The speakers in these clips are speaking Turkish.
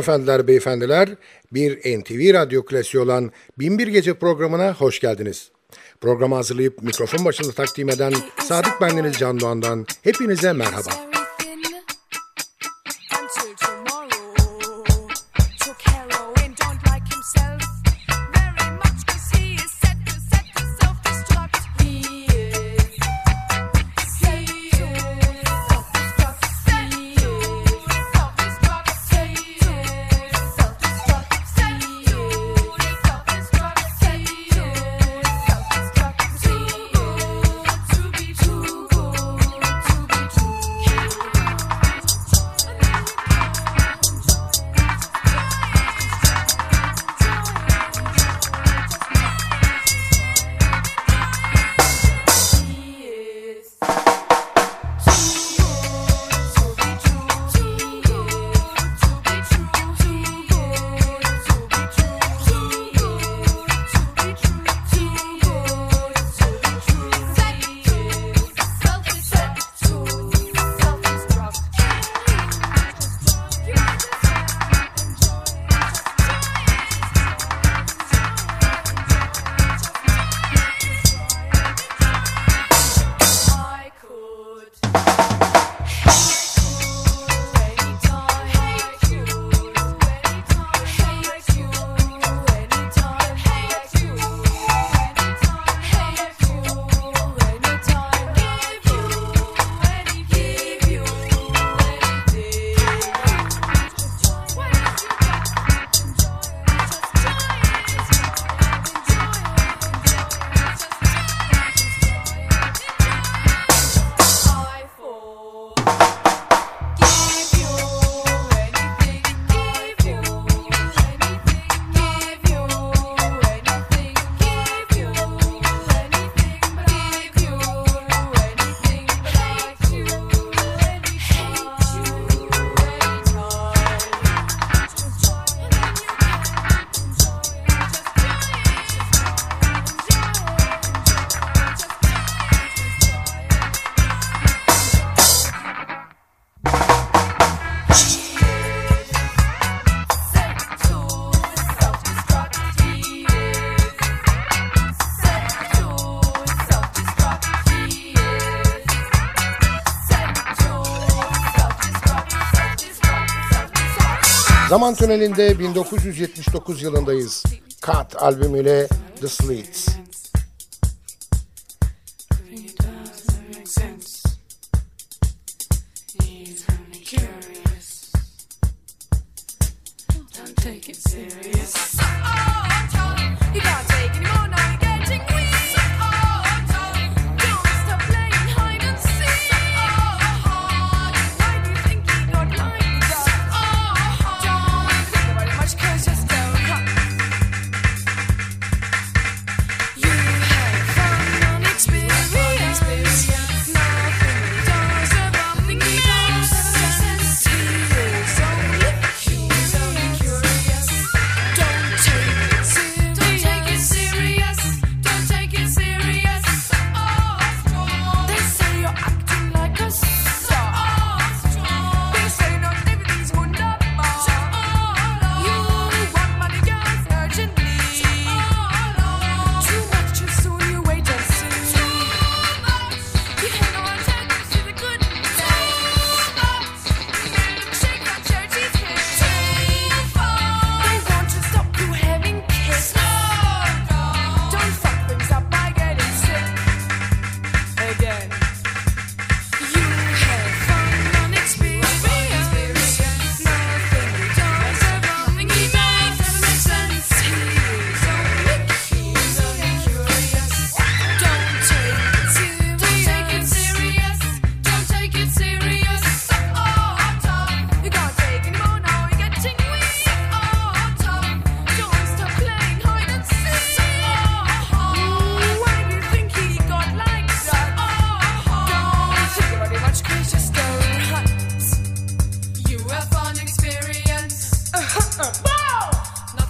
Hanımefendiler, beyefendiler, bir NTV Radyo klasiği olan Binbir Gece programına hoş geldiniz. Programı hazırlayıp mikrofon başında takdim eden Sadık Bendeniz Can Doğan'dan hepinize merhaba. Zaman tünelinde 1979 yılındayız. Cut albümüyle The Slits.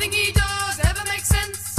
Nothing he does ever makes sense.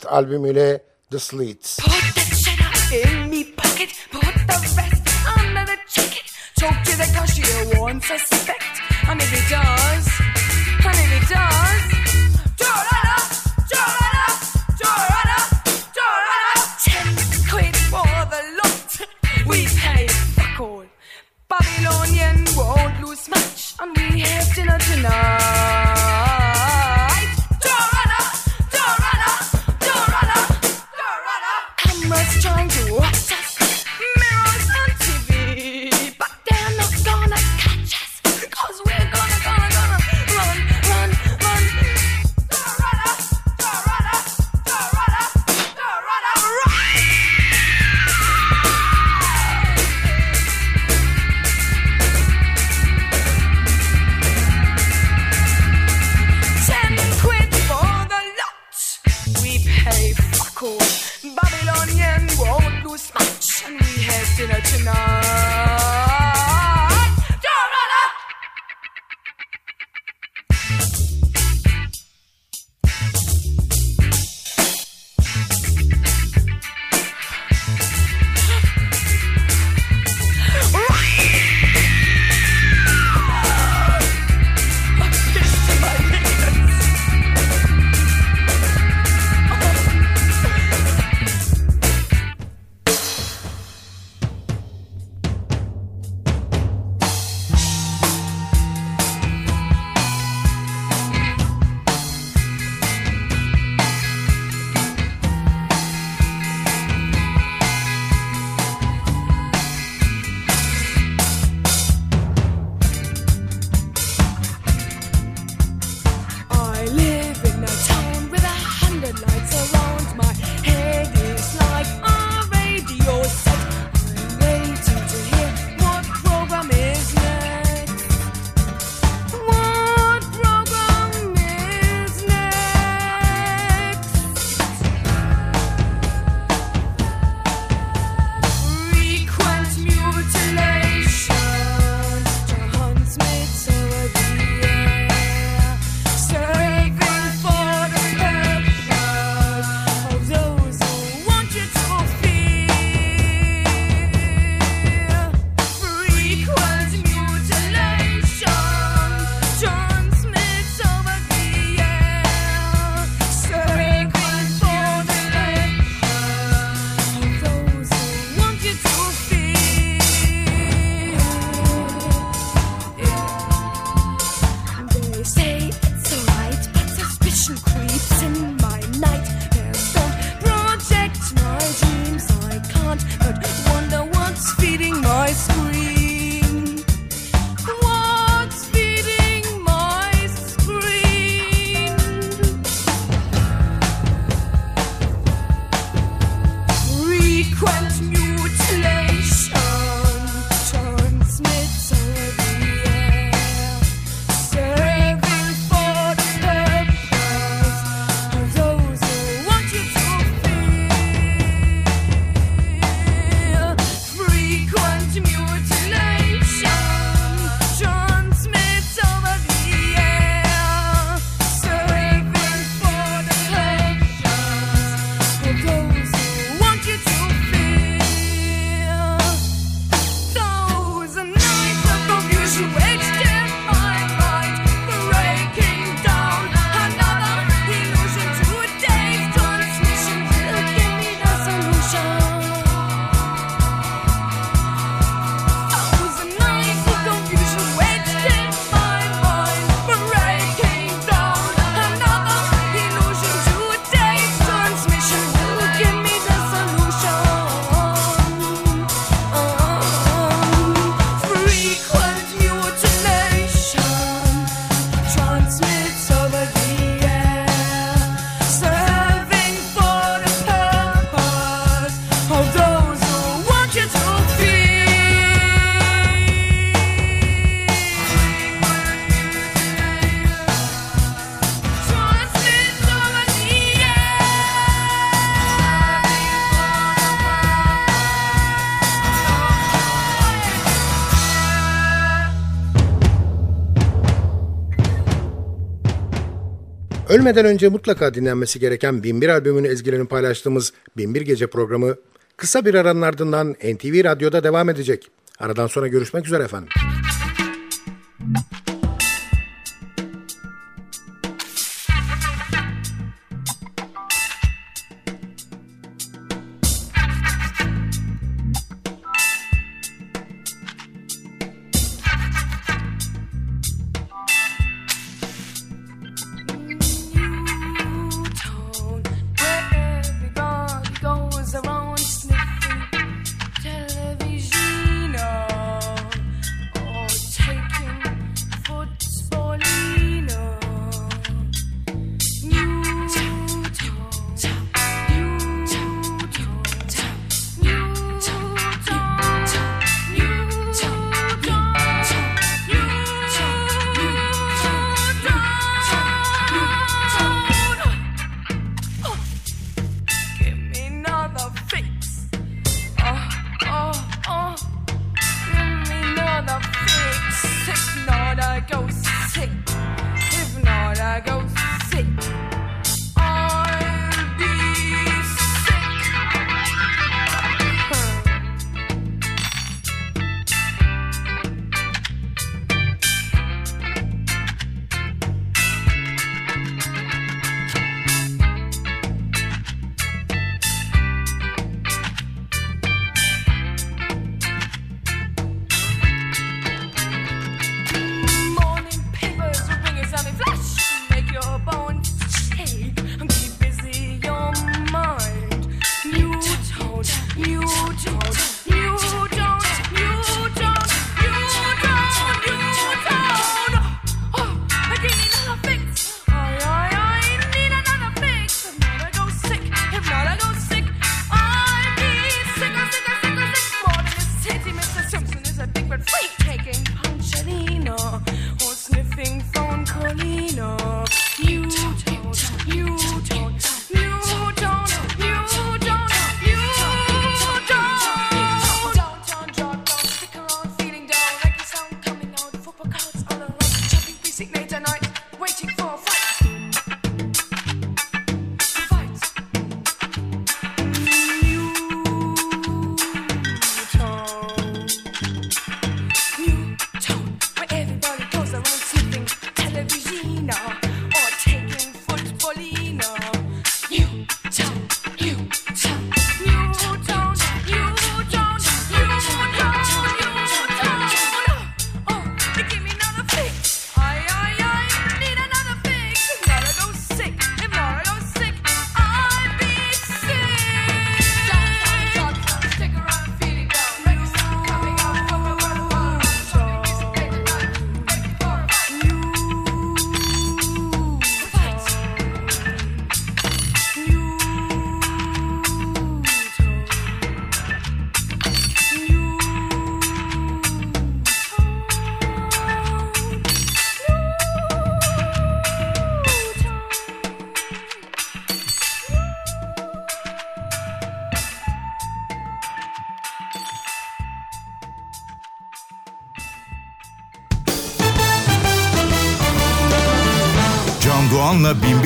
Hot albümüyle The Slits. in me pocket, put the rest under the jacket. Talk to the cashier, won't suspect. And if he does, and if he does, da-da-da, da-da-da, da-da-da. Ten quid for the lot, we pay fuck all. Babylonian won't lose much, and we have dinner tonight. Ölmeden önce mutlaka dinlenmesi gereken 1001 albümünü ezgilerini paylaştığımız 1001 Gece programı kısa bir aranın ardından NTV Radyo'da devam edecek. Aradan sonra görüşmek üzere efendim.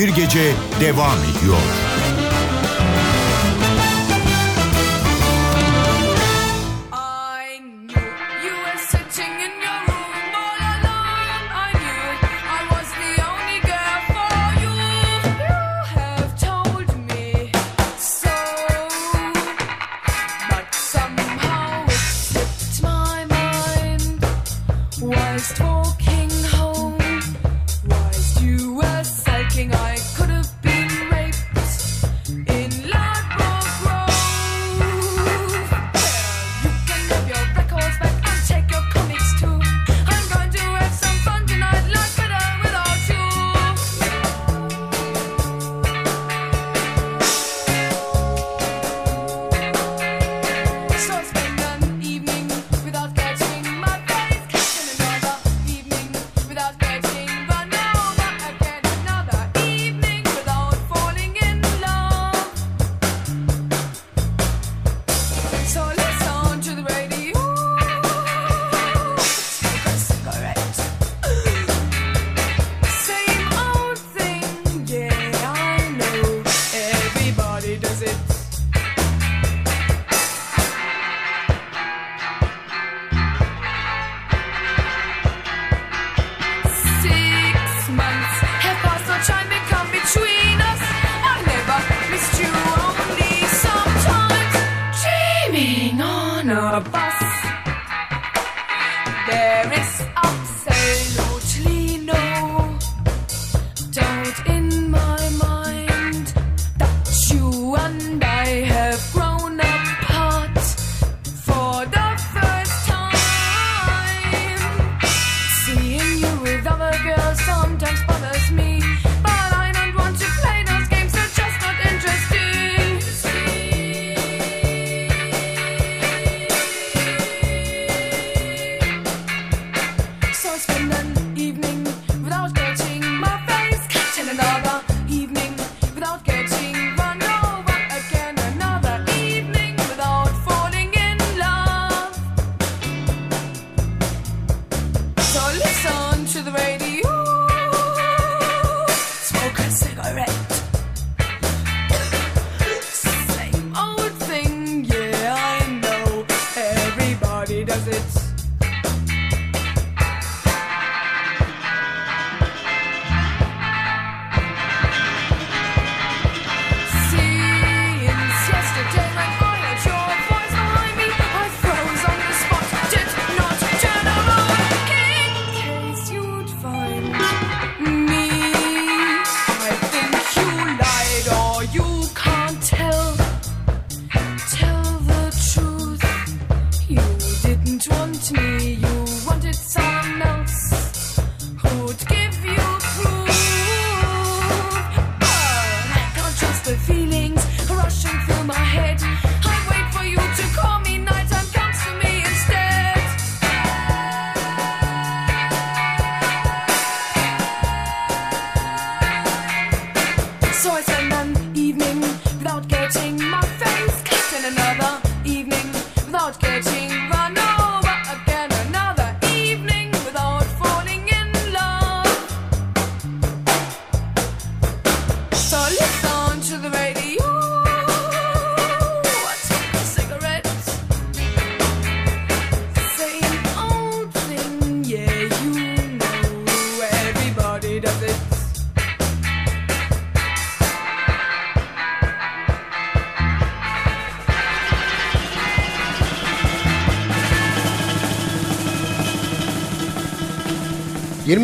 bir gece devam ediyor.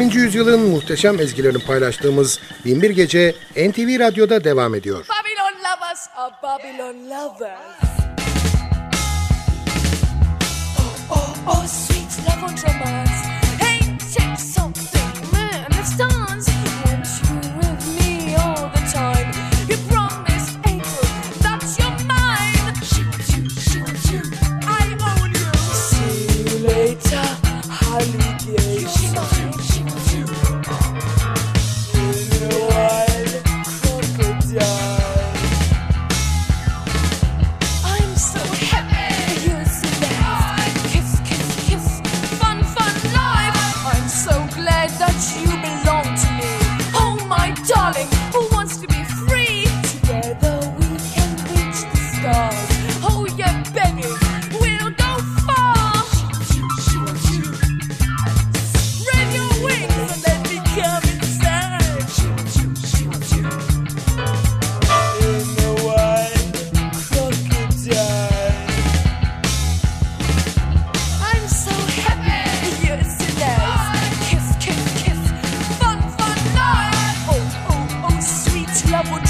20. yüzyılın muhteşem ezgilerini paylaştığımız 1001 Gece NTV Radyo'da devam ediyor. Babylon lovers are Babylon lovers. Oh, oh, oh, sweet love on romance.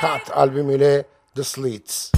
Cut albümüyle The Slits.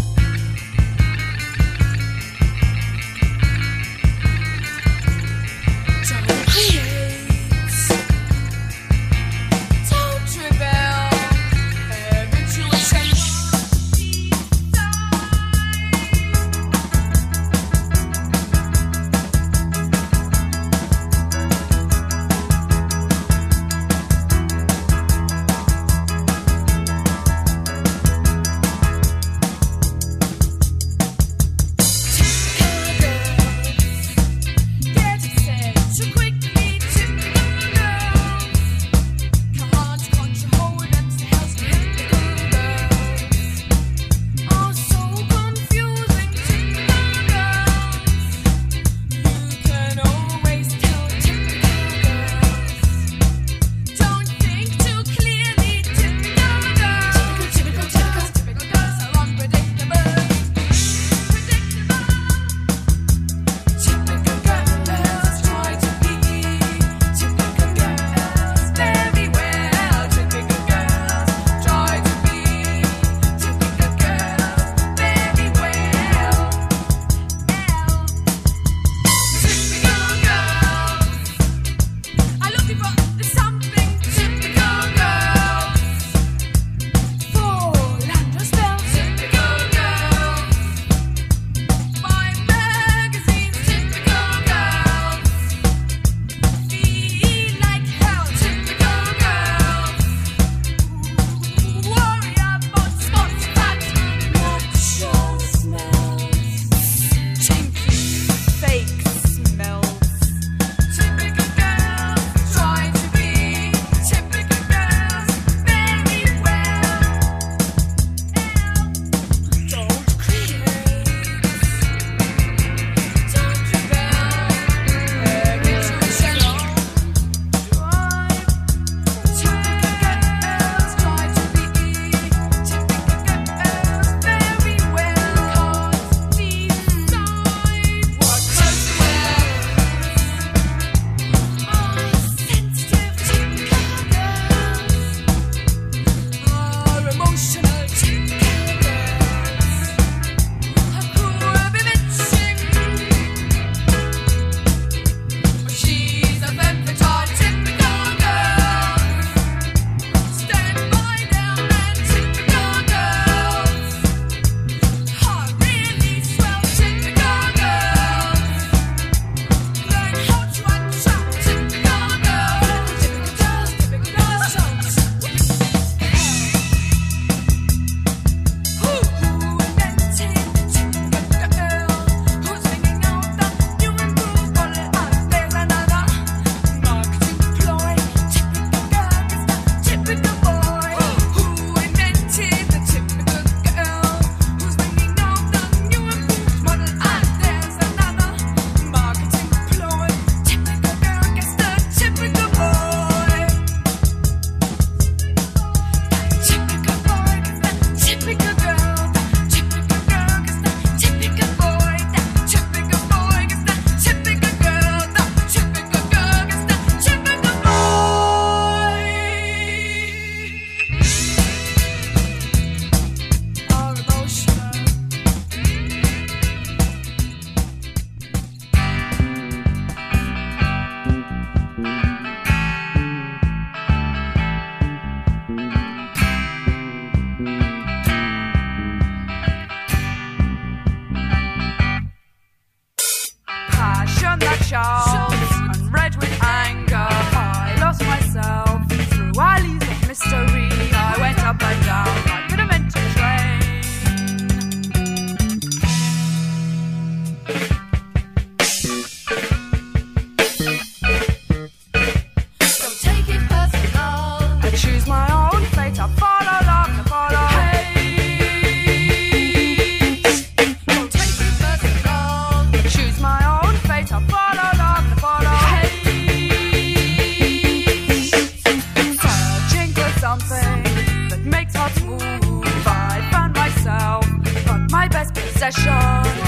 move. I found myself, but my best possession.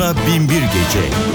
Doğan'la Binbir Gece.